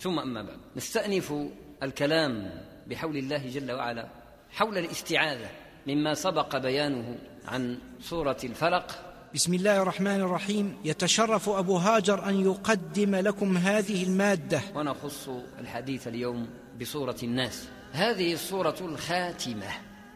ثم أما بعد. نستأنف الكلام بحول الله جل وعلا حول الاستعاذة مما سبق بيانه عن سورة الفلق. بسم الله الرحمن الرحيم. يتشرف أبو هاجر أن يقدم لكم هذه المادة. ونخص الحديث اليوم بسورة الناس. هذه السورة الخاتمة.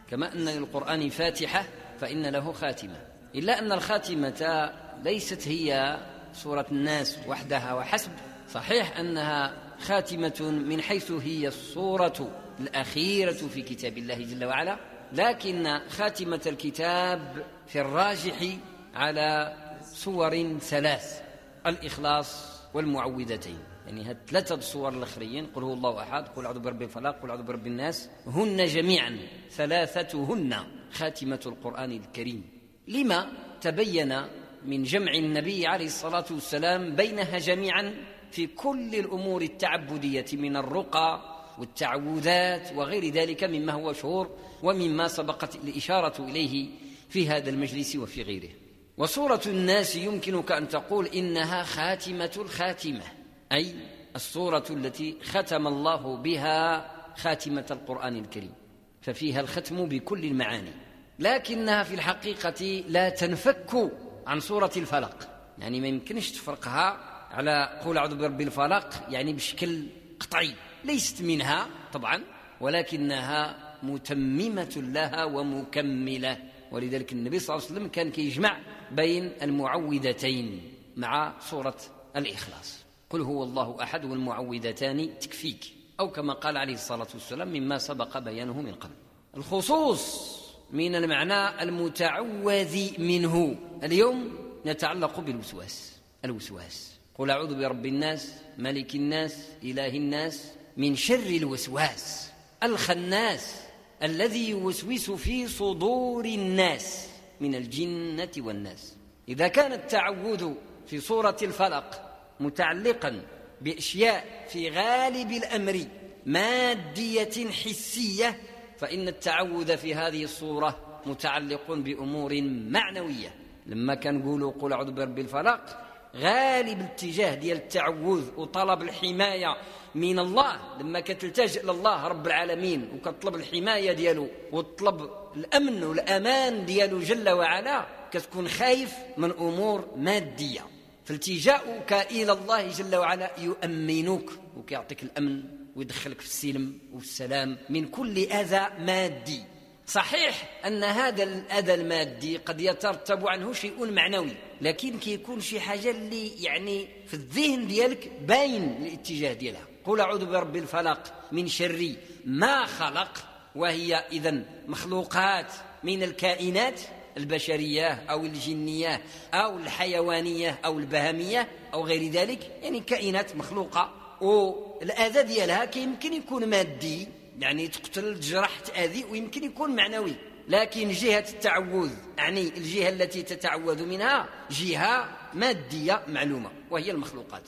كما أن للقرآن فاتحة فإن له خاتمة. إلا أن الخاتمة ليست هي سورة الناس وحدها وحسب. صحيح أنها خاتمة من حيث هي الصورة الأخيرة في كتاب الله جل وعلا لكن خاتمة الكتاب في الراجح على صور ثلاث الإخلاص والمعوذتين. يعني هاد ثلاثة صور الأخرين قل هو الله أحد قل أعوذ برب الفلق قل أعوذ برب الناس هن جميعا ثلاثتهن خاتمة القرآن الكريم. لما تبين من جمع النبي عليه الصلاة والسلام بينها جميعا في كل الأمور التعبدية من الرقى والتعوذات وغير ذلك مما هو شهور ومما سبقت الإشارة إليه في هذا المجلس وفي غيره. وصورة الناس يمكنك أن تقول إنها خاتمة الخاتمة أي الصورة التي ختم الله بها خاتمة القرآن الكريم. ففيها الختم بكل المعاني لكنها في الحقيقة لا تنفك عن سورة الفلق. يعني ما يمكنش تفرقها على قول أعوذ برب الفلق يعني بشكل قطعي ليست منها طبعا ولكنها متممة لها ومكملة. ولذلك النبي صلى الله عليه وسلم كان كيجمع بين المعوذتين مع سورة الإخلاص. قل هو الله أحد والمعوذتان تكفيك أو كما قال عليه الصلاة والسلام مما سبق بيانه من قبل. الخصوص من المعنى المتعوذ منه. اليوم نتعلق بالوسواس الوسواس. قل أعوذ برب الناس ملك الناس إله الناس من شر الوسواس الخناس الذي يوسوس في صدور الناس من الجنة والناس. إذا كان التعوذ في سورة الفلق متعلقا بأشياء في غالب الأمر مادية حسية فإن التعوذ في هذه الصورة متعلق بأمور معنوية. لما كنقولوا قل أعوذ برب الفلق غالب الاتجاه ديال التعوذ وطلب الحماية من الله. لما كتلتجئ لله رب العالمين وكتطلب الحماية ديالو وتطلب الأمن والأمان ديالو جل وعلا كتكون خايف من أمور مادية. فالتجاؤك إلى الله جل وعلا يؤمنك وكيعطيك الأمن ويدخلك في السلم والسلام من كل أذى مادي. صحيح أن هذا الأذى المادي قد يترتب عنه شيء معنوي لكن كيكون شي حاجة اللي يعني في الذهن ديالك باين الاتجاه ديالها. قل أعوذ برب الفلق من شر ما خلق وهي إذا مخلوقات من الكائنات البشرية أو الجنية أو الحيوانية أو البهمية أو غير ذلك يعني كائنات مخلوقة. والأذى ديالها يمكن يكون مادي يعني تقتل تجرح تأذي ويمكن يكون معنوي. لكن جهة التعوذ يعني الجهة التي تتعوذ منها جهة مادية معلومة وهي المخلوقات.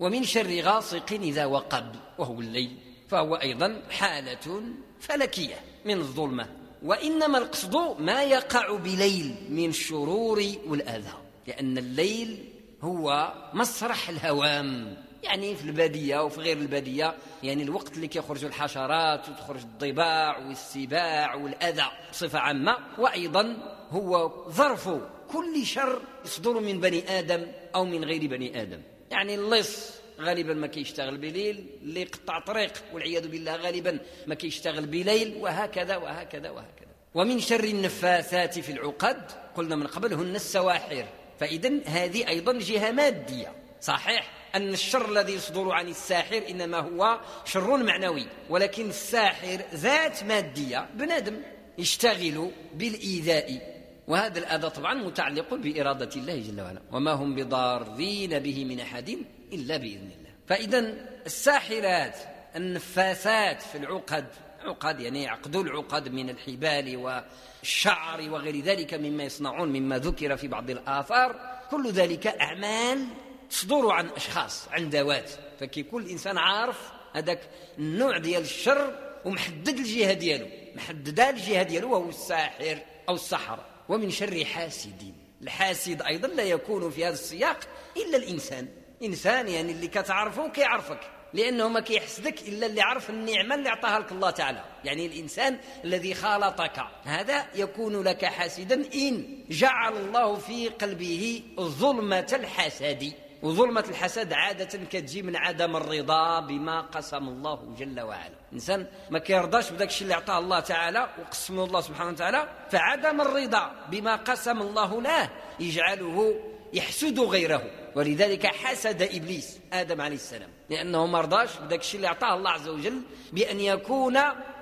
ومن شر غاصق إذا وقب وهو الليل فهو أيضا حالة فلكية من الظلمة. وإنما القصد ما يقع بليل من الشرور والأذى لأن الليل هو مسرح الهوام. يعني في البادية وفي غير البادية. يعني الوقت اللي كيخرج الحشرات وتخرج الضباع والسباع والأذى بصفة عامة. وأيضا هو ظرف كل شر يصدر من بني آدم أو من غير بني آدم. يعني اللص غالبا ما كيشتغل بليل اللي يقطع طريق والعياذ بالله غالبا ما كيشتغل بليل وهكذا وهكذا وهكذا. ومن شر النفاثات في العقد قلنا من قبل هن السواحر. فإذا هذه أيضا جهة مادية صحيح؟ أن الشر الذي يصدر عن الساحر إنما هو شر معنوي ولكن الساحر ذات مادية بنادم يشتغل بالإيذاء. وهذا الأذى طبعا متعلق بإرادة الله جل وعلا. وما هم بضارين به من أحد إلا بإذن الله. فإذا الساحرات النفاثات في العقد عقد يعني يعقدوا العقد من الحبال والشعر وغير ذلك مما يصنعون مما ذكر في بعض الآثار كل ذلك أعمال تصدر عن أشخاص عن ذوات. فكيكون الإنسان عارف هذاك النوع ديال الشر ومحدد الجهة ديالو. محددة الجهة ديالو وهو الساحر أو السحرة. ومن شر حاسد. الحاسد أيضا لا يكون في هذا السياق إلا الإنسان. إنسان يعني اللي كتعرفه كيعرفك لأنه ما كيحسدك إلا اللي عرف النعمة اللي أعطاها لك الله تعالى. يعني الإنسان الذي خالطك هذا يكون لك حاسدا إن جعل الله في قلبه ظلمة الحسد وظلمة الحسد عادة كتجي من عدم الرضا بما قسم الله جل وعلا. الإنسان ما كيرضاش بداك الشيء اللي أعطاه الله تعالى وقسمه الله سبحانه وتعالى فعدم الرضا بما قسم الله له يجعله يحسد غيره. ولذلك حسد إبليس آدم عليه السلام. لأنه ما رضاش بداك الشيء اللي اعطاه الله عز وجل بأن يكون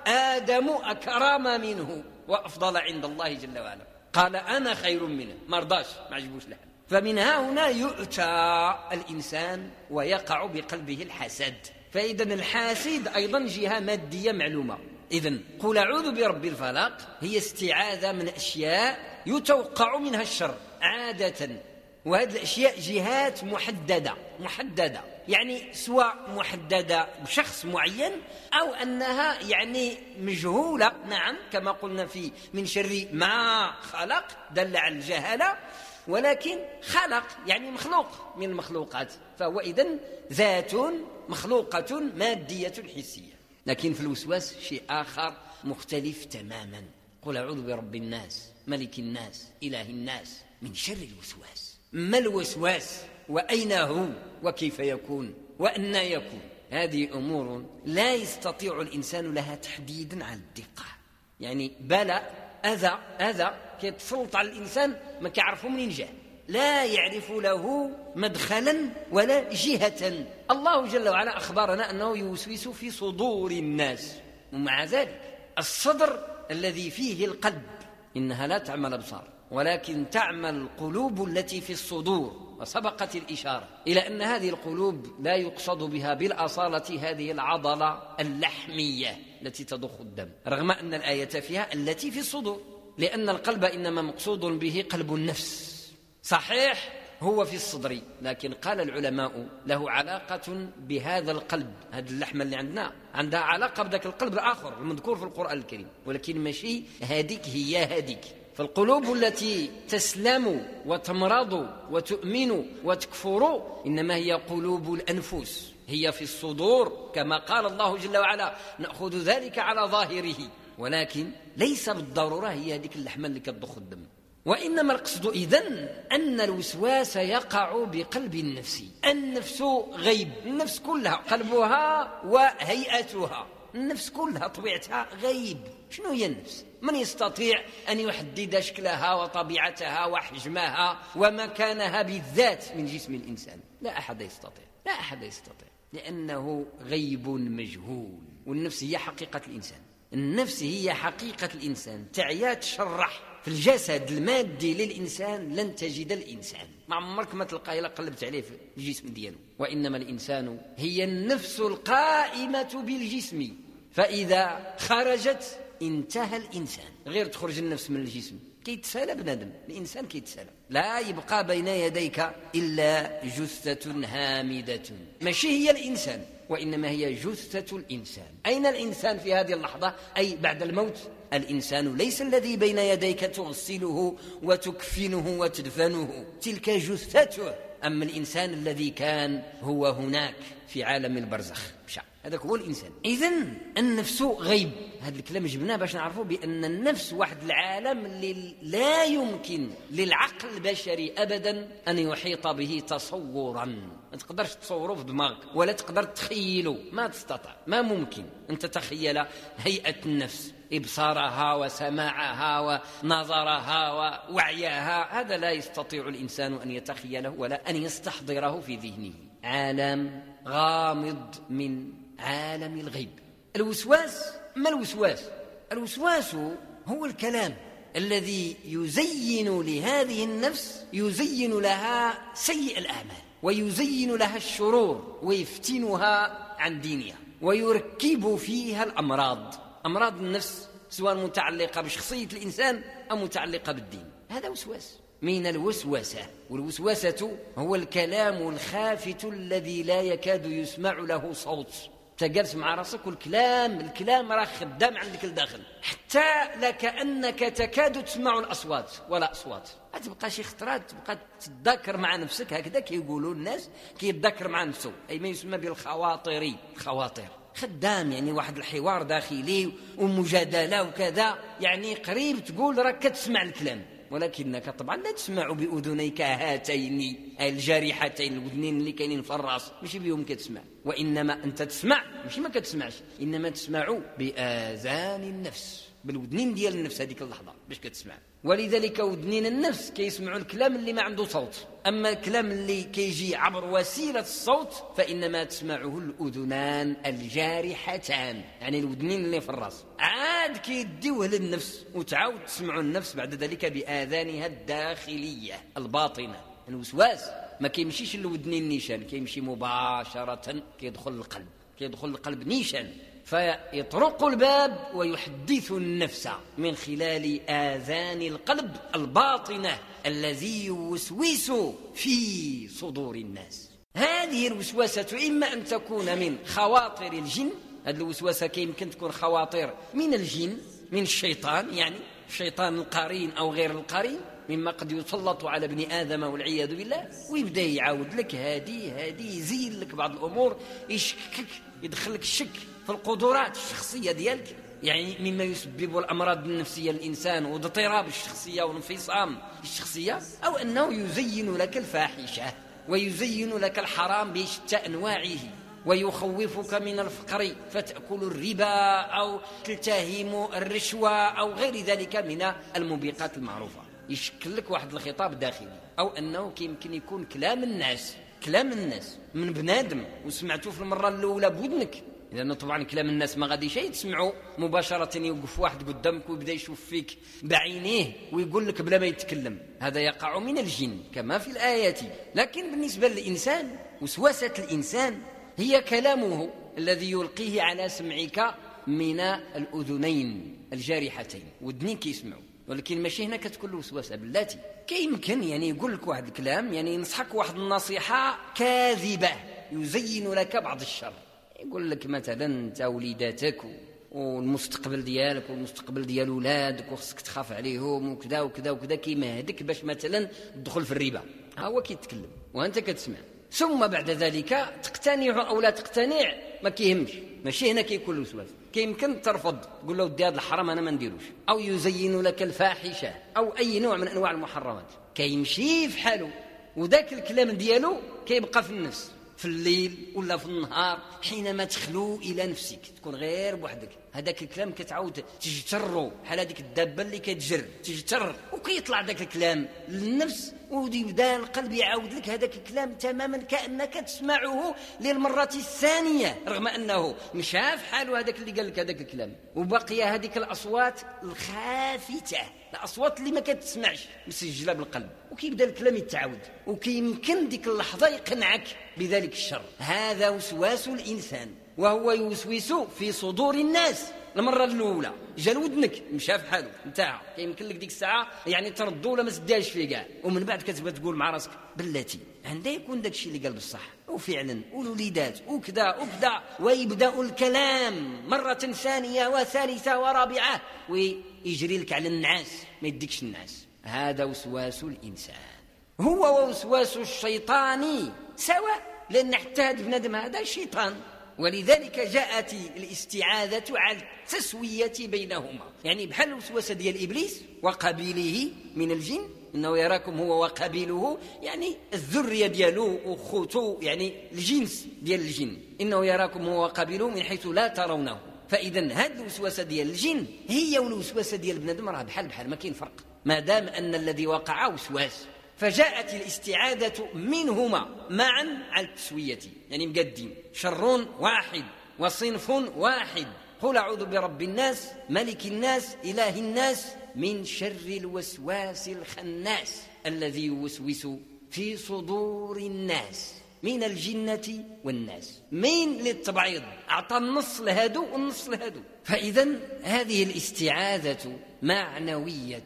آدم أكرم منه وأفضل عند الله جل وعلا. قال أنا خير منه. ما رضاش ما عجبوش الحال فمن ها هنا يؤتى الإنسان ويقع بقلبه الحسد. فاذا الحاسد أيضا جهة مادية معلومة. اذا قل أعوذ برب الفلق هي استعاذة من أشياء يتوقع منها الشر عادة. وهذه الأشياء جهات محددة محددة. يعني سواء محددة بشخص معين أو أنها يعني مجهولة. نعم كما قلنا في من شر ما خلق دل على الجهالة. ولكن خلق يعني مخلوق من المخلوقات فهو إذن ذات مخلوقة مادية حسية. لكن في الوسواس شيء آخر مختلف تماما. قل أعوذ برب الناس ملك الناس إله الناس من شر الوسواس. ما الوسواس؟ وأين هو؟ وكيف يكون؟ وأن يكون؟ هذه أمور لا يستطيع الإنسان لها تحديدا على الدقة. يعني بلاء اذى اذى كيتسلط على الإنسان ما كيعرفوا منين جاء لا يعرف له مدخلا ولا جهة. الله جل وعلا أخبرنا أنه يوسوس في صدور الناس. ومع ذلك الصدر الذي فيه القلب إنها لا تعمل أبصار ولكن تعمى القلوب التي في الصدور. وسبقت الإشارة إلى أن هذه القلوب لا يقصد بها بالأصالة هذه العضلة اللحمية. التي تضخ الدم رغم أن الآية فيها التي في الصدور لأن القلب إنما مقصود به قلب النفس. صحيح هو في الصدر لكن قال العلماء له علاقة بهذا القلب هذه اللحمة اللي عندنا. عندها علاقة بذاك القلب الآخر المذكور في القرآن الكريم. ولكن ماشي هذيك هي هذيك فالقلوب التي تسلم وتمرض وتؤمن وتكفر إنما هي قلوب الأنفس. هي في الصدور كما قال الله جل وعلا نأخذ ذلك على ظاهره. ولكن ليس بالضرورة هي هذيك اللحمة اللي كتضخ الدم. وإنما القصد إذن أن الوسواس يقع بقلب النفس. النفس غيب النفس كلها قلبها وهيئتها. النفس كلها طبيعتها غيب. شنو هي النفس؟ من يستطيع أن يحدد شكلها وطبيعتها وحجمها ومكانها بالذات من جسم الإنسان؟ لا أحد يستطيع لا أحد يستطيع. لأنه غيب مجهول. والنفس هي حقيقة الإنسان. النفس هي حقيقة الإنسان. تعيا تشرح في الجسد المادي للإنسان لن تجد الإنسان. ما عمرك ما تلقاه إلا قلبت عليه في الجسم ديالو. وإنما الإنسان هي النفس القائمة بالجسم. فإذا خرجت انتهى الإنسان. غير تخرج النفس من الجسم. كيتسالى بنادم الإنسان كيتسالى لا يبقى بين يديك إلا جثة هامدة. ماشي هي الإنسان وإنما هي جثة الإنسان. أين الإنسان في هذه اللحظة؟ أي بعد الموت؟ الإنسان ليس الذي بين يديك تغسله وتكفنه وتدفنه. تلك جثته. أما الإنسان الذي كان هو هناك في عالم البرزخ. مشى هذاك هو الإنسان. اذا النفس غيب. هذا الكلام جبناه باش نعرفوا بأن النفس واحد العالم اللي لا يمكن للعقل البشري ابدا أن يحيط به تصورا. ما تقدرش تصوره في دماغك ولا تقدر تخيله. ما تستطيع. ما ممكن. ان تتخيل هيئة النفس. إبصارها وسماعها ونظرها ووعيها. هذا لا يستطيع الإنسان أن يتخيله ولا أن يستحضره في ذهنه. عالم غامض من عالم الغيب. الوسواس ما الوسواس؟ الوسواس هو الكلام الذي يزين لهذه النفس يزين لها سيء الأعمال ويزين لها الشرور ويفتنها عن دينها ويركب فيها الأمراض. أمراض النفس سواء متعلقة بشخصية الإنسان أو متعلقة بالدين. هذا وسواس. من الوسوسه والوسوسه هو الكلام الخافت الذي لا يكاد يسمع له صوت. تجلس مع راسك والكلام الكلام راه خدام عندك لداخل. حتى لكأنك تكاد تسمع الأصوات ولا أصوات. تبقى شي خطرات تبقى تتذكر مع نفسك هكذا كيقولوا الناس كيتذكر مع نفسه. أي ما يسمى بالخواطري. الخواطر خدام يعني واحد الحوار داخلي ومجادلة وكذا. يعني قريب تقول راك كتسمع الكلام. ولكنك طبعا لا تسمع بأذنيك هاتين الجارحتين الودنين اللي كاينين في الرأس ماشي بهم كتسمع. وإنما أنت تسمع ماشي ما كتسمعش. إنما تسمع بآذان النفس بالودنين ديال النفس هذيك اللحظة باش كتسمع. ولذلك ودنين النفس كيسمعوا الكلام اللي ما عنده صوت. أما الكلام اللي كيجي عبر وسيلة الصوت فإنما تسمعه الأذنان الجارحتان. يعني الودنين اللي في الرأس. عاد كيديوه للنفس وتعاود تسمع النفس بعد ذلك بآذانها الداخلية الباطنة. الوسواس ما كيمشيش الودنين نيشان كيمشي مباشرة كيدخل القلب. كيدخل القلب نيشان. فيطرق الباب ويحدث النفس من خلال آذان القلب الباطنة الذي يوسوس في صدور الناس. هذه الوسوسة إما أن تكون من خواطر الجن هذه الوسوسة يمكن تكون خواطر من الجن من الشيطان يعني الشيطان القرين أو غير القرين مما قد يسلط على ابن آدم والعياذ بالله ويبدأ يعاود لك هذه هذه يزين لك بعض الأمور يشكك يدخلك الشك. في القدرات الشخصية ديالك. يعني مما يسبب الأمراض النفسية للإنسان واضطراب الشخصية وانفصام الشخصية أو أنه يزين لك الفاحشة ويزين لك الحرام بشتى أنواعه ويخوفك من الفقر فتأكل الربا أو تلتهم الرشوة أو غير ذلك من الموبقات المعروفة. يشكل لك واحد الخطاب داخلي. أو أنه يمكن يكون كلام الناس كلام الناس من بنادم. وسمعته في المرة الأولى بودنك. لأنه طبعا كلام الناس ما غاديش يتسمعوا مباشرة يوقف واحد قدامك ويبدأ يشوف فيك بعينيه ويقول لك بلا ما يتكلم. هذا يقع من الجن كما في الآيات. لكن بالنسبة للإنسان وسواسة الإنسان هي كلامه الذي يلقيه على سمعك من الأذنين الجارحتين. ودنين كيسمعوا ولكن ماشي هنا كتكون الوسوسه بلاتي كيمكن يعني يقول لك واحد الكلام يعني ينصحك واحد النصيحة كاذبة يزين لك بعض الشر. يقول لك مثلا أنت وليداتك والمستقبل ديالك والمستقبل ديال ولادك وخصك تخاف عليهم وكذا وكذا وكذا كيمهدك باش مثلا تدخل في الربا. ها هو كيتكلم وأنت كتسمع. ثم بعد ذلك تقتنع أو لا تقتنع ما كيهمش. ماشي هنا كيكون الوسواس. كيمكن ترفض. تقول له ودي هذا الحرام أنا ما نديروش. أو يزين لك الفاحشة. أو أي نوع من أنواع المحرمات. كيمشي في حاله. وذاك الكلام ديالو كيبقى في النفس. في الليل ولا في النهار حينما تخلو إلى نفسك تكون غير بوحدك. هذاك الكلام كتعاود تجترو بحال هذيك الدابة اللي كتجر تجتر وكيطلع ذاك الكلام للنفس ويبدا القلب يعاود لك هذاك الكلام تماما كأنك تسمعه للمرة الثانية رغم أنه مشى في حاله هذاك اللي قال لك هذاك الكلام. وبقي هذيك الأصوات الخافته الأصوات اللي ما كتسمعش مسجلة بالقلب. وكيبدا الكلام يتعاود. وكيمكن ديك اللحظة يقنعك بذلك الشر. هذا وسواس الإنسان. وهو يوسوس في صدور الناس. المرة الأولى جا لودنك مشى في حاله نتاع يمكن لك ديك الساعة يعني تردو ولا ما تديهاش فيه كاع. ومن بعد كتبغي تقول مع راسك بلاتي عندها يكون داك الشيء اللي قال بصح. وفعلا والوليدات وكذا وكذا. ويبدأ الكلام مرة ثانية وثالثة ورابعة. ويجري لك على النعاس ما يديكش النعاس. هذا وسواس الإنسان. هو وسواس الشيطان سواء لأن حتى هذا بنادم هذا شيطان. ولذلك جاءت الاستعاذة على التسوية بينهما. يعني بحال الوسوسة ديال إبليس وقبيله من الجن إنه يراكم هو وقبيله يعني الذرية ديالو وخوتو يعني الجنس ديال الجن. إنه يراكم هو وقبيله من حيث لا ترونه. فإذا هذه الوسوسة ديال الجن هي والوسوسة ديال بنادم راه بحال بحال ما كاين فرق. ما دام أن الذي وقع وسواس. فجاءت الاستعاذة منهما معا على التسوية. يعني مقدين شر واحد وصنف واحد. قل أعوذ برب الناس ملك الناس إله الناس من شر الوسواس الخناس الذي يوسوس في صدور الناس من الجنة والناس. مين للتبعيض. أعطى النص لهادو والنص لهادو. فإذا هذه الاستعاذة معنوية.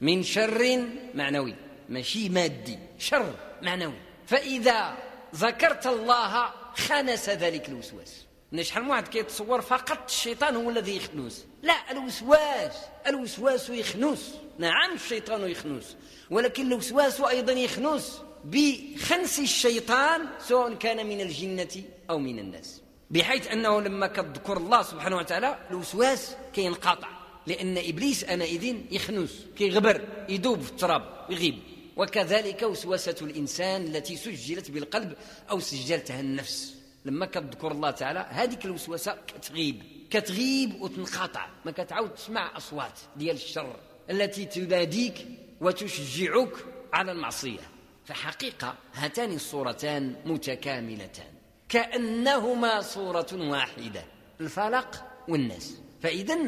من شر معنوي. ماشي مادي شر معنوي. فإذا ذكرت الله خنس ذلك الوسواس. شحال من واحد كيتصور فقط الشيطان هو الذي يخنوس لا الوسواس الوسواس يخنوس نعم الشيطان يخنوس ولكن الوسواس أيضا يخنوس بخنس الشيطان سواء كان من الجنة أو من الناس. بحيث أنه لما كتذكر الله سبحانه وتعالى الوسواس كينقطع. لأن إبليس انئذ يخنوس كيغبر يذوب في التراب يغيب. وكذلك وسوسة الإنسان التي سجلت بالقلب أو سجلتها النفس. لما كتذكر الله تعالى هذيك الوسوسة كتغيب كتغيب وتنقطع. ما كتعاود تسمع أصوات ديال الشر التي تناديك وتشجعك على المعصية. فحقيقة هاتان الصورتان متكاملتان. كأنهما صورة واحدة الفلق والناس. فاذا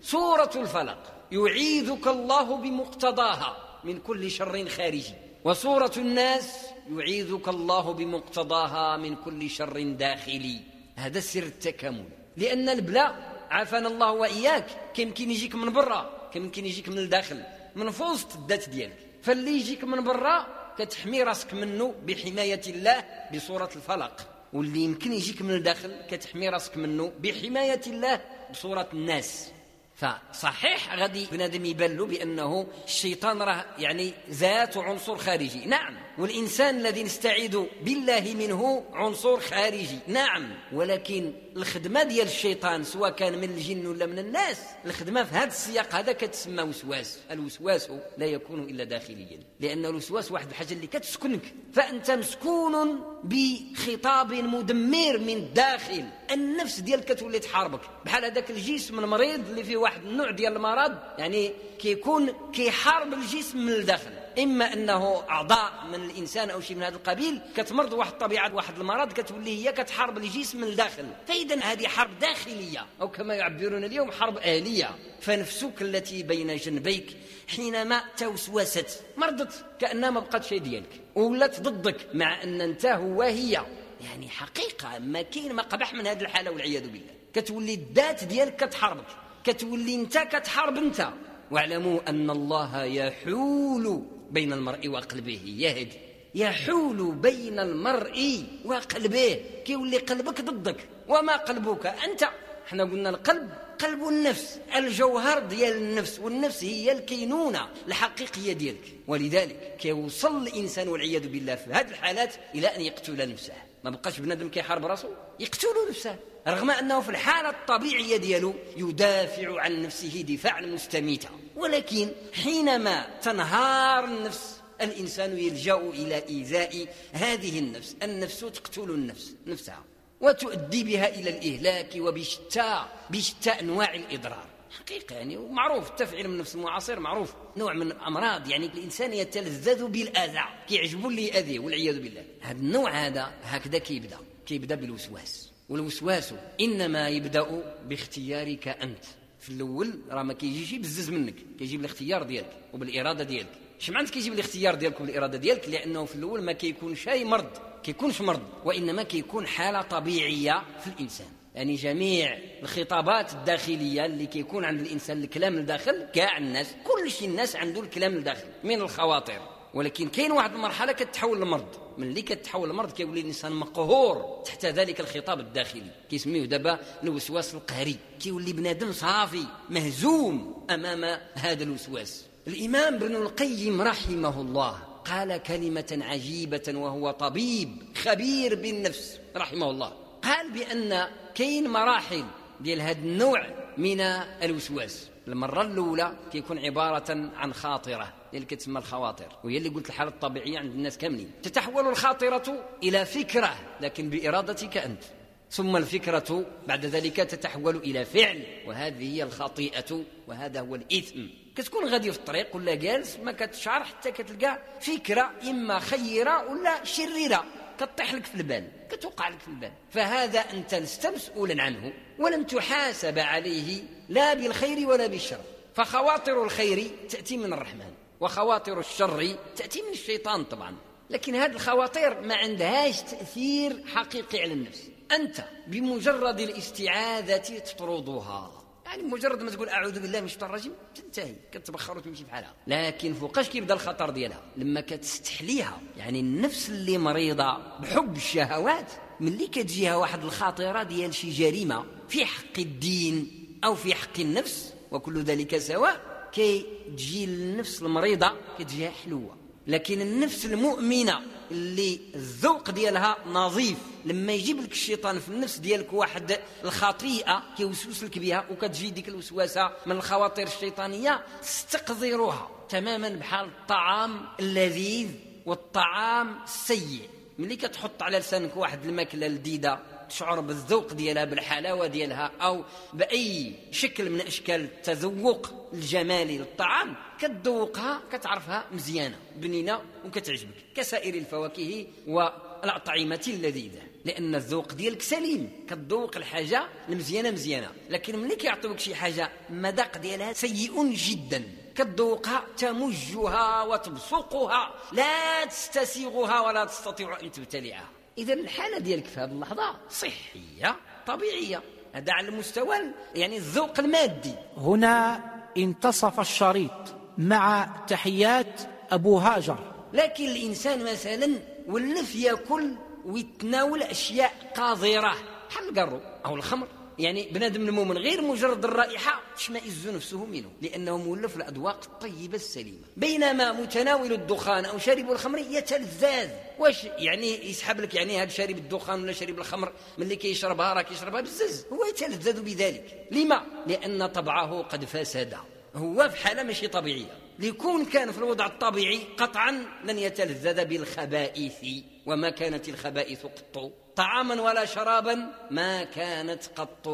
سوره الفلق يعيذك الله بمقتضاها. من كل شر خارجي. وصورة الناس يعيذك الله بمقتضاها من كل شر داخلي. هذا سر التكامل. لأن البلاء عافانا الله وإياك. كيمكن يجيك من برا كيمكن يجيك من الداخل من فوسط الذات ديالك. فاللي يجيك من برا كتحمي راسك منه بحماية الله بصورة الفلق. واللي يمكن يجيك من الداخل كتحمي راسك منه بحماية الله بصورة الناس. فصحيح غادي بنادم يبان بأنه الشيطان راه يعني ذات عنصر خارجي. نعم. والإنسان الذي نستعيذ بالله منه عنصر خارجي. نعم ولكن الخدمة ديال الشيطان سواء كان من الجن ولا من الناس الخدمة في هذا السياق هذا كتسمى وسواس. الوسواس لا يكون إلا داخليا لأن الوسواس واحد الحاجة اللي كتسكنك. فأنت مسكون بخطاب مدمر من الداخل. النفس ديالك كتولي تحاربك. بحال هذاك الجسم المريض اللي فيه واحد النوع ديال المرض يعني كيكون كيحارب الجسم من الداخل. إما أنه أعضاء من الإنسان أو شيء من هذا القبيل كتمرض واحد الطبيعة واحد المرض كتولي هي كتحارب الجسم من الداخل فاذا هذه حرب داخلية أو كما يعبرون اليوم حرب آلية. فنفسك التي بين جنبيك حينما توسوست مرضت كأنها ما بقات شيء ديالك. ولات ضدك مع أن أنت هو هي. يعني حقيقة ما كاين ما قبح من هذه الحالة والعياذ بالله. كتولي الذات ديالك كتحاربك. كتولي أنت كتحارب أنت. واعلموا أن الله يحول بين المرء وقلبه. يهدي يحول بين المرء وقلبه. كيولي قلبك ضدك. وما قلبك؟ أنت. إحنا قلنا القلب قلب النفس. الجوهر ديال النفس. والنفس هي الكينونة الحقيقية ديالك. ولذلك كيوصل الإنسان والعياذ بالله في هذه الحالات إلى أن يقتل نفسه. ما بقاش بنادم كيحارب راسه يقتل نفسه. رغم أنه في الحالة الطبيعية ديالو يدافع عن نفسه دفاعا مستميتا. ولكن حينما تنهار النفس الإنسان يلجأ إلى إيذاء هذه النفس النفس تقتل النفس نفسها وتؤدي بها إلى الإهلاك وبشتى بشتى أنواع الإضرار. حقيقة يعني ومعروف التفعيل من النفس المعاصر معروف نوع من الأمراض يعني الإنسان يتلذذ بالأذى كيعجبو اللي يأذيه والعياذ بالله. هذا النوع هذا هكذا كيبدأ كيبدأ بالوسواس. والوسواس إنما يبدأ باختيارك أنت. في الأول راه ما كيجيش بزز منك كيجي بالاختيار ديالك وبالإرادة ديالك. اش معناتها كيجي بالاختيار ديالك وبالإرادة ديالك؟ لأنه في الأول ما كيكونش أي مرض كيكونش مرض وإنما كيكون حالة طبيعية في الإنسان. يعني جميع الخطابات الداخلية اللي كيكون عند الإنسان الكلام الداخل كاع الناس كل شيء الناس عنده الكلام الداخل من الخواطر. ولكن كاين واحد المرحلة كتحول لمرض. من اللي كتحول المرض كيولي الإنسان مقهور تحت ذلك الخطاب الداخلي. كيسميوه دابا الوسواس القهري. كيولي بنادم صافي مهزوم أمام هذا الوسواس. الإمام ابن القيم رحمه الله قال كلمة عجيبة وهو طبيب خبير بالنفس رحمه الله. قال بأن كاين مراحل ديال هذا النوع من الوسواس. المرة الأولى كيكون عبارة عن خاطرة. اللي كتسمى الخواطر وهي اللي قلت الحالة الطبيعية عند الناس كاملين. تتحول الخاطرة إلى فكرة لكن بإرادتك أنت. ثم الفكرة بعد ذلك تتحول إلى فعل وهذه هي الخطيئة وهذا هو الإثم. كتكون غادي في الطريق ولا جالس ما كتشعر حتى كتلقى فكرة إما خيرة ولا شريرة. كطيح لك في البال كتوقع لك في البال. فهذا أنت لست مسؤولا عنه ولن تحاسب عليه لا بالخير ولا بالشر. فخواطر الخير تأتي من الرحمن. وخواطر الشر تأتي من الشيطان طبعا. لكن هذه الخواطر ما عندهاش تأثير حقيقي على النفس. أنت بمجرد الاستعاذة تطردها. يعني مجرد ما تقول أعوذ بالله من الشيطان الرجيم تنتهي كتبخر وتمشي بحالها لكن فوقاش كيبدأ الخطر ديالها؟ لما كتستحليها. يعني النفس اللي مريضة بحب الشهوات ملي كتجيها واحد الخاطرة ديال شي جريمة في حق الدين أو في حق النفس وكل ذلك سواء كي تجي النفس المريضة كتجيها حلوة. لكن النفس المؤمنة اللي الذوق ديالها نظيف لما يجيب لك الشيطان في النفس ديالك واحد الخطيئة كيوسوس لك بها وكتجي ديك الوسواسه من الخواطر الشيطانية تستقذرها تماما بحال الطعام اللذيذ والطعام السيء. ملي كتحط على لسانك واحد الماكلة لذيذة تشعر بالذوق ديالها بالحلاوة ديالها أو بأي شكل من أشكال التذوق الجمالي للطعام كتذوقها كتعرفها مزيانة بنينة وكتعجبك كسائر الفواكه والأطعمة اللذيذة. لأن الذوق ديالك سليم كتذوق الحاجة المزيانة مزيانة. لكن ملي كيعطيوك شي حاجة المذاق ديالها سيء جدا. كتذوقها تمجها وتبصقها لا تستسيغها ولا تستطيع أن تبتلعها. اذا الحالة ديالك في هذه اللحظة صحية طبيعية. هذا على المستوى يعني الذوق المادي. هنا انتصف الشريط مع تحيات أبو هاجر. لكن الإنسان مثلا ولف يأكل ويتناول أشياء قاذرة. بحال القرو أو الخمر. يعني بنادم المؤمن غير مجرد الرائحة تشمئز نفسه منه. لأنه مولف الأذواق الطيبة السليمة. بينما متناول الدخان أو شارب الخمر يتلذذ واش يعني يسحب لك يعني هذا شارب الدخان ولا شارب الخمر ملي كيشربها؟ راه كيشربها بزز. هو يتلذذ بذلك. لما؟ لأن طبعه قد فسد. هو في حالة ماشي طبيعية. ليكون كان في الوضع الطبيعي قطعا لن يتلذذ بالخبائث. وما كانت الخبائث قط. طعاما ولا شرابا ما كانت قط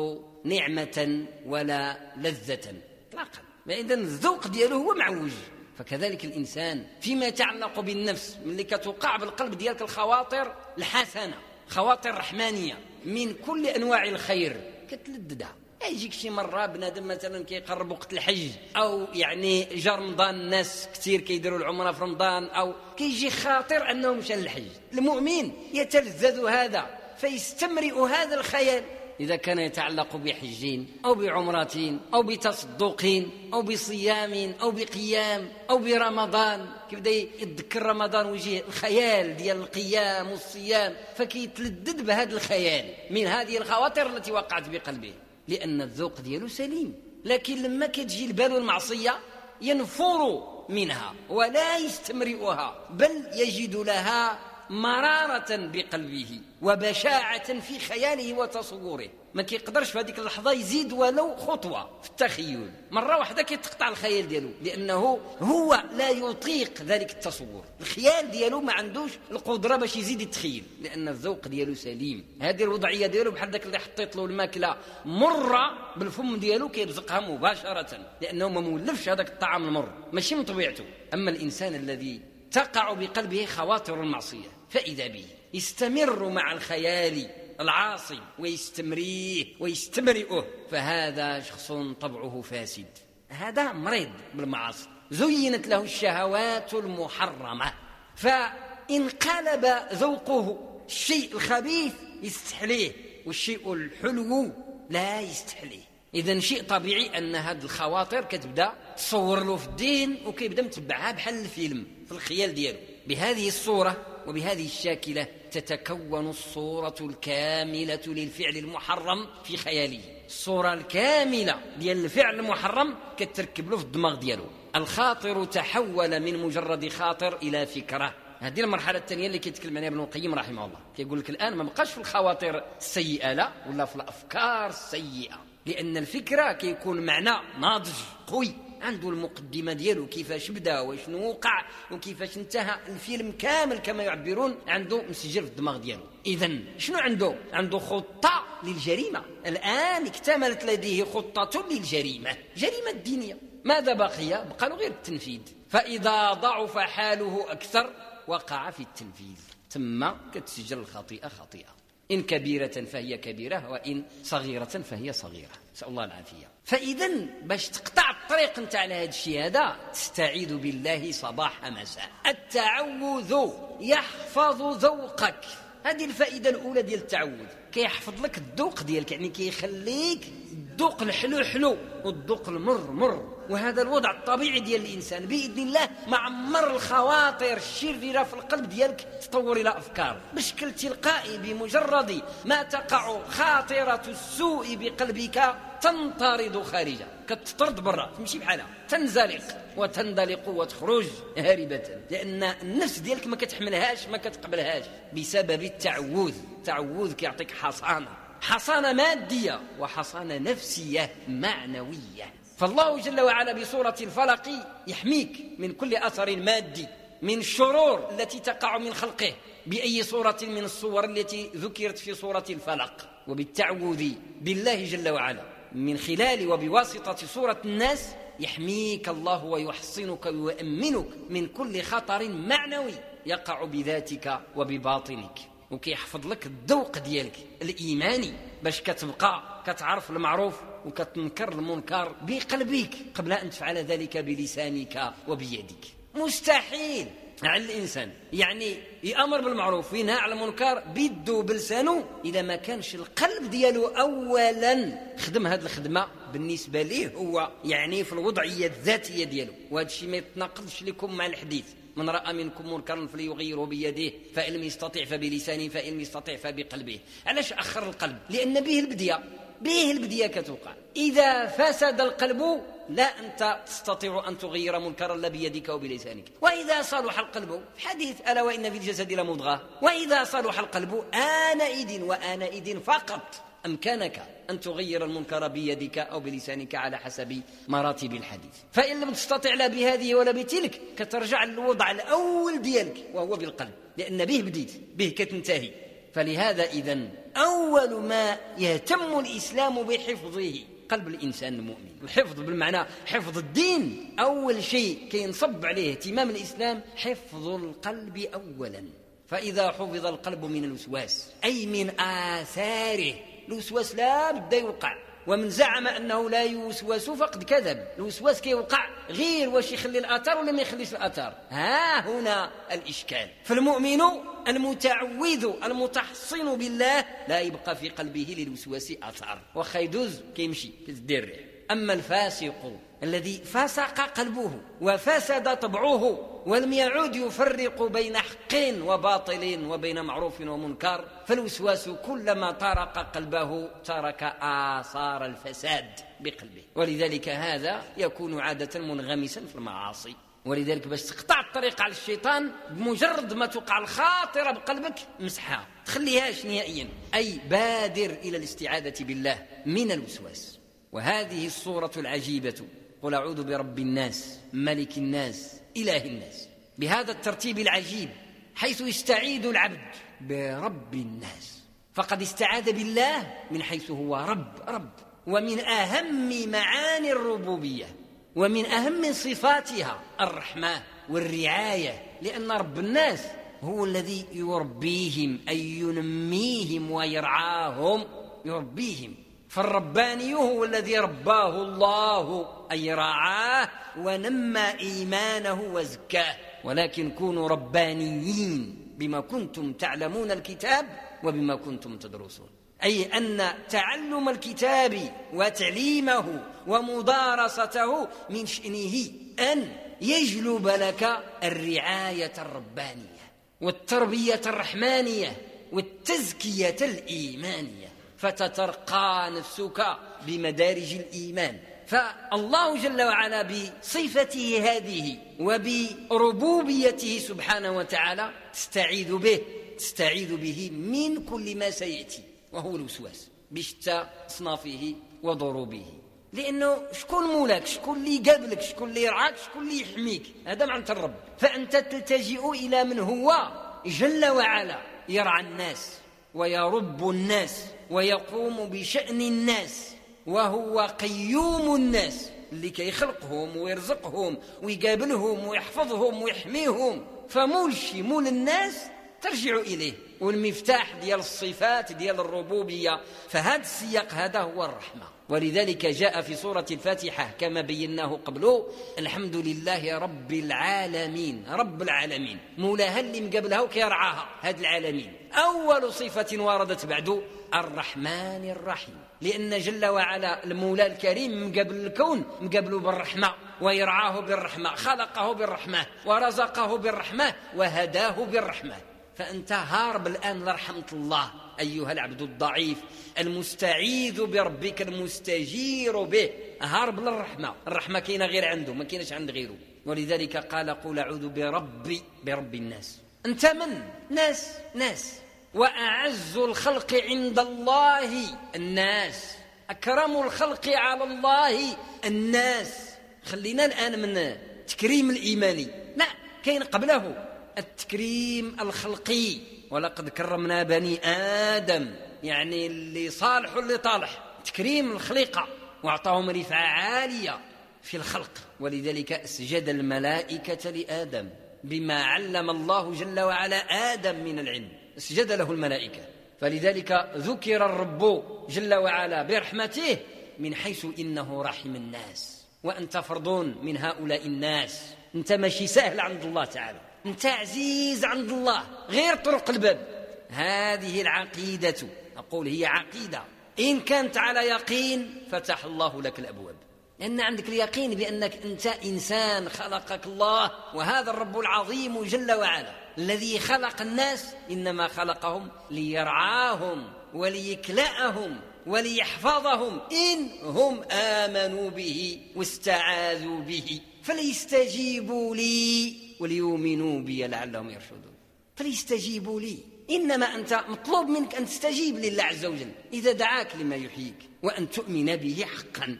نعمة ولا لذة اطلاقا. إذا الذوق دياله هو معوج. فكذلك الإنسان فيما يتعلق بالنفس ملي كتوقع بالقلب ديالك الخواطر الحسنة خواطر رحمانية من كل أنواع الخير كتلذذها. يجيك شي مرة بنادم مثلا كيقرب وقت الحج أو يعني جا رمضان الناس كثير كيديروا العمرة في رمضان أو كيجي خاطر انه مشى للحج المؤمن يتلذذ هذا فيستمرئ هذا الخيال. إذا كان يتعلق بحج أو بعمرة أو بتصدق أو بصيام أو بقيام أو برمضان كيبدا يتذكر رمضان ويجيه الخيال ديال القيام والصيام فكيتلذذ بهذا الخيال من هذه الخواطر التي وقعت بقلبه. لأن الذوق ديالو سليم. لكن لما كتجي البال المعصية ينفر منها ولا يستمرئها بل يجد لها مرارة بقلبه وبشاعة في خياله وتصوره. ما كيقدرش في هذيك اللحظة يزيد ولو خطوة في التخيل. مرة واحدة كيتقطع الخيال ديالو لأنه هو لا يطيق ذلك التصور. الخيال ديالو ما عندوش القدرة باش يزيد يتخيل لأن الذوق ديالو سليم. هذه الوضعية ديالو بحال ذاك اللي حطيت له الماكلة مرة بالفم ديالو كيرزقها مباشرة لأنه ما مولفش هذاك الطعام المر. ماشي من طبيعته. أما الإنسان الذي تقع بقلبه خواطر المعصية. فإذا به يستمر مع الخيال العاصي ويستمريه ويستمرئه فهذا شخص طبعه فاسد. هذا مريض بالمعاصي. زينت له الشهوات المحرمة. فانقلب ذوقه الشيء الخبيث يستحليه والشيء الحلو لا يستحليه. إذا شيء طبيعي أن هذه الخواطر كتبدا تصور له في الدين وكيبدا متبعها بحال الفيلم في الخيال ديالو. بهذه الصورة وبهذه الشاكلة تتكون الصورة الكاملة للفعل المحرم في خياله. الصورة الكاملة ديال الفعل المحرم كتركب له في الدماغ ديالو. الخاطر تحول من مجرد خاطر إلى فكرة. هذه المرحلة الثانية اللي كيتكلم عليها ابن القيم رحمه الله. كيقول لك الآن ما بقاش في الخواطر السيئة لا ولا في الأفكار السيئة. لأن الفكرة كيكون معنى ناضج قوي. عنده المقدمة ديالو كيفاش بدا وشنو وقع وكيفاش انتهى. الفيلم كامل كما يعبرون عنده مسجل في الدماغ ديالو. إذا شنو عنده؟ عنده خطة للجريمة. الآن اكتملت لديه خطة للجريمة. جريمة دينية. ماذا بقي؟ بقى غير التنفيذ. فإذا ضعف حاله أكثر وقع في التنفيذ. ثم كتسجل الخطيئة خطيئة. إن كبيرة فهي كبيرة وإن صغيرة فهي صغيرة. نسأل الله العافية. فإذا باش تقطع الطريق أنت على هذا الشيء هذا تستعيذ بالله صباح مساء. التعوذ يحفظ ذوقك. هذه الفائدة الأولى ديال التعوذ. كيحفظ لك الذوق ديالك يعني كيخليك الذوق الحلو حلو والذوق المر مر وهذا الوضع الطبيعي ديال الإنسان. بإذن الله معمر الخواطر الشريره في القلب ديالك تطور إلى أفكار. بشكل تلقائي بمجرد ما تقع خاطرة السوء بقلبك تنطرد خارجا كتطرد برا تمشي بحالها. تنزلق وتندلق وتخرج هاربة لأن النفس ديالك ما كتحملهاش ما كتقبلهاش. بسبب التعوذ التعوذ كيعطيك حصانة. حصانة مادية وحصانة نفسية معنوية. فالله جل وعلا بصورة الفلق يحميك من كل أثر مادي من الشرور التي تقع من خلقه بأي صورة من الصور التي ذكرت في صورة الفلق. وبالتعوذ بالله جل وعلا. من خلال وبواسطة صورة الناس يحميك الله ويحصنك ويؤمنك من كل خطر معنوي يقع بذاتك وبباطنك. وكيحفظ لك الذوق ديالك الإيماني باش كتبقى كتعرف المعروف وكتنكر المنكر بقلبك قبل أن تفعل ذلك بلسانك وبيدك. مستحيل! على الإنسان. يعني يأمر بالمعروف وينهى على المنكر بيدو بلسانه إذا ما كانش القلب ديالو اولا. خدم هذه الخدمة بالنسبة ليه هو يعني في الوضعية الذاتية ديالو. وهذا الشيء ما يتناقضش لكم مع الحديث. من رأى منكم منكرا فليغيره بيده فإن لم يستطع فبلسانه فإن لم يستطع فبقلبه. علاش أخر القلب؟ لأن به البدية. به البدية كتوقع. إذا فسد القلب لا أنت تستطيع أن تغير منكرا لا بيدك أو بلسانك وإذا صلح القلب حديث ألا وإن في الجسد لمضغة. وإذا صلح القلب آنئذ وآنئذ فقط أمكنك أن تغير المنكر بيدك أو بلسانك على حسب مراتب الحديث. فإن لم تستطع لا بهذه ولا بتلك كترجع للوضع الأول ديالك وهو بالقلب لأن به بديت به كتنتهي. فلهذا إذا أول ما يهتم الإسلام بحفظه قلب الإنسان المؤمن. الحفظ بالمعنى حفظ الدين. أول شيء كينصب عليه اهتمام الإسلام حفظ القلب أولا. فإذا حفظ القلب من الوسواس أي من آثاره الوسواس لا بد يوقع. ومن زعم أنه لا يوسوس فقد كذب. الوسواس كيوقع غير واش يخلي الآثار ولا ما يخليش الآثار؟ ها هنا الإشكال. فالمؤمن المتعوذ المتحصن بالله لا يبقى في قلبه للوسواس اثار واخا يدوز كيمشي كتدير الريح أما الفاسق الذي فسق قلبه وفسد طبعه ولم يعود يفرق بين حق وباطل وبين معروف ومنكر فالوسواس كلما طرق قلبه ترك آثار الفساد بقلبه. ولذلك هذا يكون عادة منغمسا في المعاصي. ولذلك باش تقطع الطريق على الشيطان بمجرد ما توقع الخاطرة بقلبك مسحها تخليهاش نهائيا أي بادر إلى الاستعاذة بالله من الوسواس. وهذه الصورة العجيبة. قل أعوذ برب الناس ملك الناس إله الناس. بهذا الترتيب العجيب حيث يستعيد العبد برب الناس. فقد استعاذ بالله من حيث هو رب رب. ومن أهم معاني الربوبية. ومن أهم صفاتها الرحمة والرعاية لأن رب الناس هو الذي يربيهم أي ينميهم ويرعاهم يربيهم. فالرباني هو الذي رباه الله أي رعاه ونمى إيمانه وزكاه. ولكن كونوا ربانيين بما كنتم تعلمون الكتاب وبما كنتم تدرسون. أي أن تعلم الكتاب وتعليمه ومدارسته من شأنه أن يجلب لك الرعاية الربانية والتربية الرحمانية والتزكية الإيمانية فتترقى نفسك بمدارج الإيمان. فالله جل وعلا بصفته هذه وبربوبيته سبحانه وتعالى تستعيذ به تستعيذ به من كل ما سيأتي. وهو الوسواس بشتى أصنافه وضروبه. لأنه شكون مولاك؟ شكون اللي يقابلك؟ شكون اللي يرعاك؟ شكون اللي يحميك؟ هذا معنى الرب. فأنت تلتجئ إلى من هو؟ جل وعلا. يرعى الناس ويرب الناس ويقوم بشأن الناس وهو قيوم الناس اللي كيخلقهم ويرزقهم ويقابلهم ويحفظهم ويحميهم. فمول شي مول الناس ترجع إليه. والمفتاح ديال الصفات ديال الربوبية. فهذا السياق هذا هو الرحمة. ولذلك جاء في سورة الفاتحة كما بيناه قبل الحمد لله رب العالمين. رب العالمين. مولاها اللي مقبلها وكيرعاها. هاد العالمين. أول صفة وردت بعد الرحمن الرحيم. لأن جل وعلا المولى الكريم مقبل الكون مقبله بالرحمة. ويرعاه بالرحمة خلقه بالرحمة ورزقه بالرحمة وهداه بالرحمة. فأنت هارب الآن لرحمة الله أيها العبد الضعيف المستعيذ بربك المستجير به. هارب للرحمة. الرحمة كاينة غير عنده ما كاينش عند غيره. ولذلك قال قل أعوذ بربي برب الناس. أنت من؟ ناس ناس. وأعز الخلق عند الله الناس. أكرم الخلق على الله الناس. خلينا الآن من تكريم الإيماني. لا كاين قبله. التكريم الخلقي ولقد كرمنا بني آدم يعني اللي صالح واللي طالح. تكريم الخليقة وأعطاهم رفعة عالية في الخلق. ولذلك أسجد الملائكة لآدم بما علم الله جل وعلا آدم من العلم. أسجد له الملائكة. فلذلك ذكر الرب جل وعلا برحمته من حيث إنه رحم الناس. وأنت فرض من هؤلاء الناس. أنت ماشي سهل عند الله تعالى. أنت عزيز عند الله غير طرق الباب. هذه العقيدة أقول هي عقيدة. إن كانت على يقين فتح الله لك الأبواب. لأن عندك اليقين بأنك أنت إنسان خلقك الله وهذا الرب العظيم جل وعلا. الذي خلق الناس إنما خلقهم ليرعاهم وليكلأهم وليحفظهم. إن هم آمنوا به واستعاذوا به. فليستجيبوا لي وليؤمنوا بي لعلهم يرشدون. فليستجيبوا لي. إنما أنت مطلوب منك أن تستجيب لله عز وجل. إذا دعاك لما يحييك وأن تؤمن به حقا.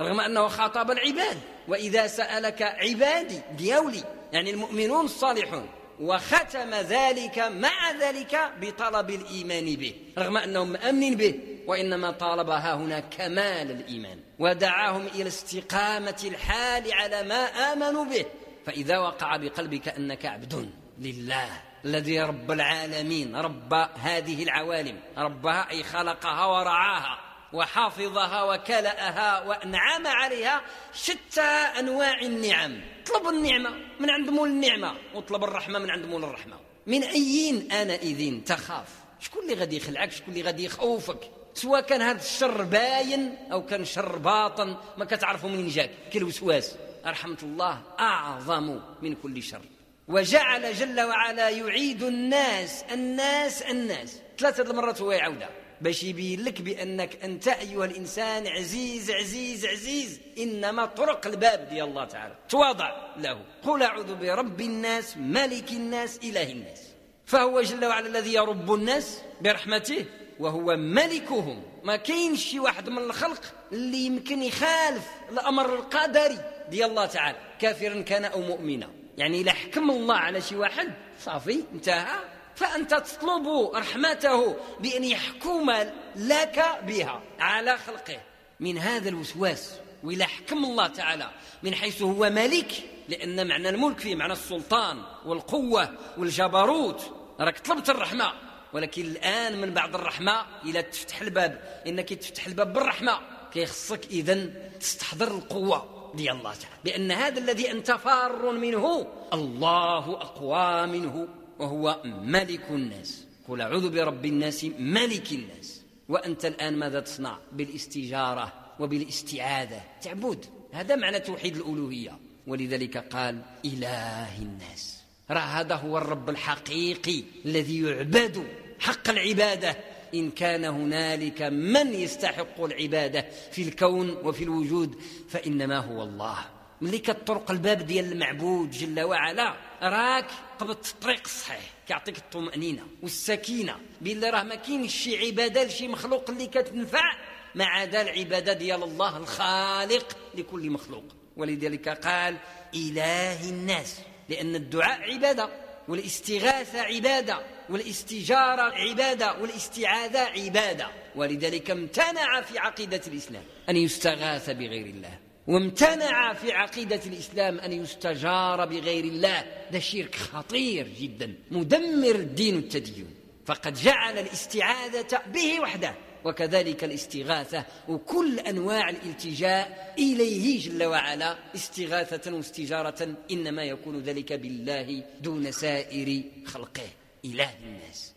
رغم أنه خاطب العباد. وإذا سألك عبادي ديولي يعني المؤمنون الصالحون وختم ذلك مع ذلك بطلب الإيمان به. رغم أنهم مأمنين به وإنما طالبها هنا كمال الإيمان. ودعاهم إلى استقامة الحال على ما آمنوا به. فإذا وقع بقلبك أنك عبد لله الذي رب العالمين رب هذه العوالم ربها أي خلقها ورعاها وحافظها وكلأها وأنعم عليها شتى أنواع النعم. اطلب النعمة من عند مول النعمة واطلب الرحمة من عند مول الرحمة. من أين آنئذ تخاف؟ شكون اللي غادي يخلعك؟ شكون اللي غادي يخوفك؟ سواء كان هذا الشر باين أو كان شر باطن ما كتعرفوا منين جاك. كالوسواس رحمة الله أعظم من كل شر. وجعل جل وعلا يعيد الناس الناس الناس. ثلاثة المرات هو يعودها باش يبين لك بأنك أنت أيها الإنسان عزيز عزيز عزيز. إنما طرق الباب ديال الله تعالى. تواضع له. قل أعوذ برب الناس ملك الناس إله الناس. فهو جل وعلا الذي يرب الناس برحمته. وهو ملكهم. ما كاينش شي واحد من الخلق اللي يمكن يخالف الأمر القدري ديال الله تعالى. كافرا كان أو مؤمنا. يعني إذا حكم الله على شي واحد صافي انتهى. فأنت تطلب رحمته بأن يحكم لك بها على خلقه. من هذا الوسواس وإلى حكم الله تعالى من حيث هو ملك لأن معنى الملك فيه معنى السلطان والقوة والجبروت. راك طلبت الرحمة. ولكن الآن من بعد الرحمة إلى تفتح الباب إنك تفتح الباب بالرحمة. كيخصك إذا تستحضر القوة ديال الله تعالى. بأن هذا الذي أنت فار منه الله أقوى منه وهو ملك الناس. قل أعوذ برب الناس ملك الناس. وأنت الآن ماذا تصنع؟ بالاستجارة وبالاستعاذة. تعبد. هذا معنى توحيد الألوهية. ولذلك قال إله الناس. راه هذا هو الرب الحقيقي الذي يعبد. حق العبادة. إن كان هنالك من يستحق العبادة في الكون وفي الوجود فإنما هو الله. ملي كتطرق الباب ديال المعبود جل وعلا. راك قبضت الطريق الصحيح. كيعطيك الطمأنينة والسكينة. بالله راه ما كاينش شي عبادة لشي مخلوق اللي كتنفع ما عدا العبادة ديال الله الخالق لكل مخلوق. ولذلك قال إله الناس. لأن الدعاء عبادة والاستغاثة عبادة. والاستجارة عبادة والاستعاذة عبادة. ولذلك امتنع في عقيدة الإسلام أن يستغاث بغير الله. وامتنع في عقيدة الإسلام أن يستجار بغير الله. ده شرك خطير جدا مدمر الدين والتدين فقد جعل الاستعاذة به وحده وكذلك الاستغاثة وكل أنواع الالتجاء إليه جل وعلا. استغاثة واستجارة إنما يكون ذلك بالله دون سائر خلقه. إله الناس.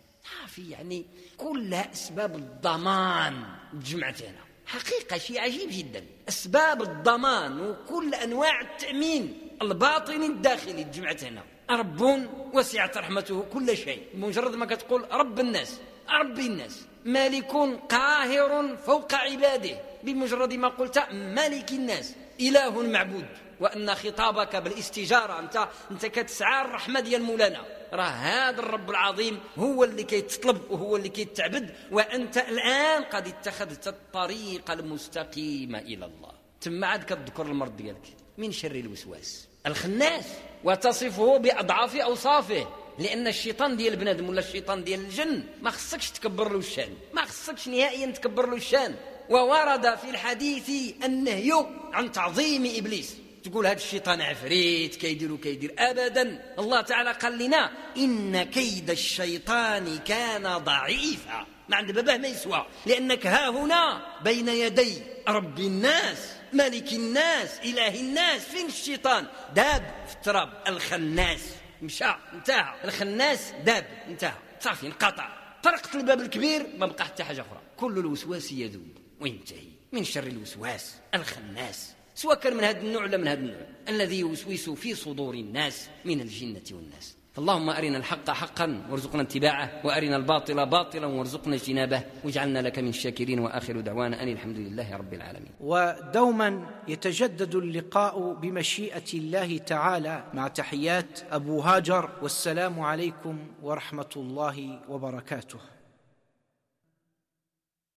في يعني كلها أسباب الضمان جمعت هنا. حقيقة شيء عجيب جدا. أسباب الضمان وكل أنواع التأمين الباطني الداخلي جمعت هنا. رب وسعت رحمته كل شيء. بمجرد ما كتقول رب الناس رب الناس. مالك قاهر فوق عباده. بمجرد ما قلت ملك الناس إله معبود. وأن خطابك بالاستجارة أنت أنت كتسعى الرحمة ديال مولانا. راه هذا الرب العظيم هو اللي كيتطلب وهو اللي كيتعبد وأنت الآن قد اتخذت الطريق المستقيم إلى الله. ثم عاد كتذكر المرض ديالك. من شر الوسواس؟ الخناس. وتصفه بأضعاف أوصافه. لأن الشيطان ديال بنادم ولا الشيطان ديال الجن ما خصكش تكبر له الشأن. ما خصكش نهائيا تكبر له الشأن. وورد في الحديث النهي عن تعظيم إبليس. تقول هذا الشيطان عفريت كيدير وكيدير. ابدا. الله تعالى قال لنا إن كيد الشيطان كان ضعيفا. ما عند باباه ما يسوى. لأنك ها هنا بين يدي رب الناس ملك الناس إله الناس. فين الشيطان؟ داب في التراب. الخناس. مشى انتهى. الخناس داب انتهى. صافي انقطع. طرقت الباب الكبير ما بقى حتى حاجة أخرى. كل الوسواس يذوب وينتهي. من شر الوسواس؟ الخناس. سواء كان من هذا النوع ولا من هذا النوع؟ الذي يوسوس في صدور الناس من الجنة والناس. اللهم أرنا الحق حقا وارزقنا اتباعه وأرنا الباطل باطلا وارزقنا اجتنابه واجعلنا لك من الشاكرين. وآخر دعوانا أن الحمد لله رب العالمين. ودوما يتجدد اللقاء بمشيئة الله تعالى مع تحيات أبو هاجر والسلام عليكم ورحمة الله وبركاته.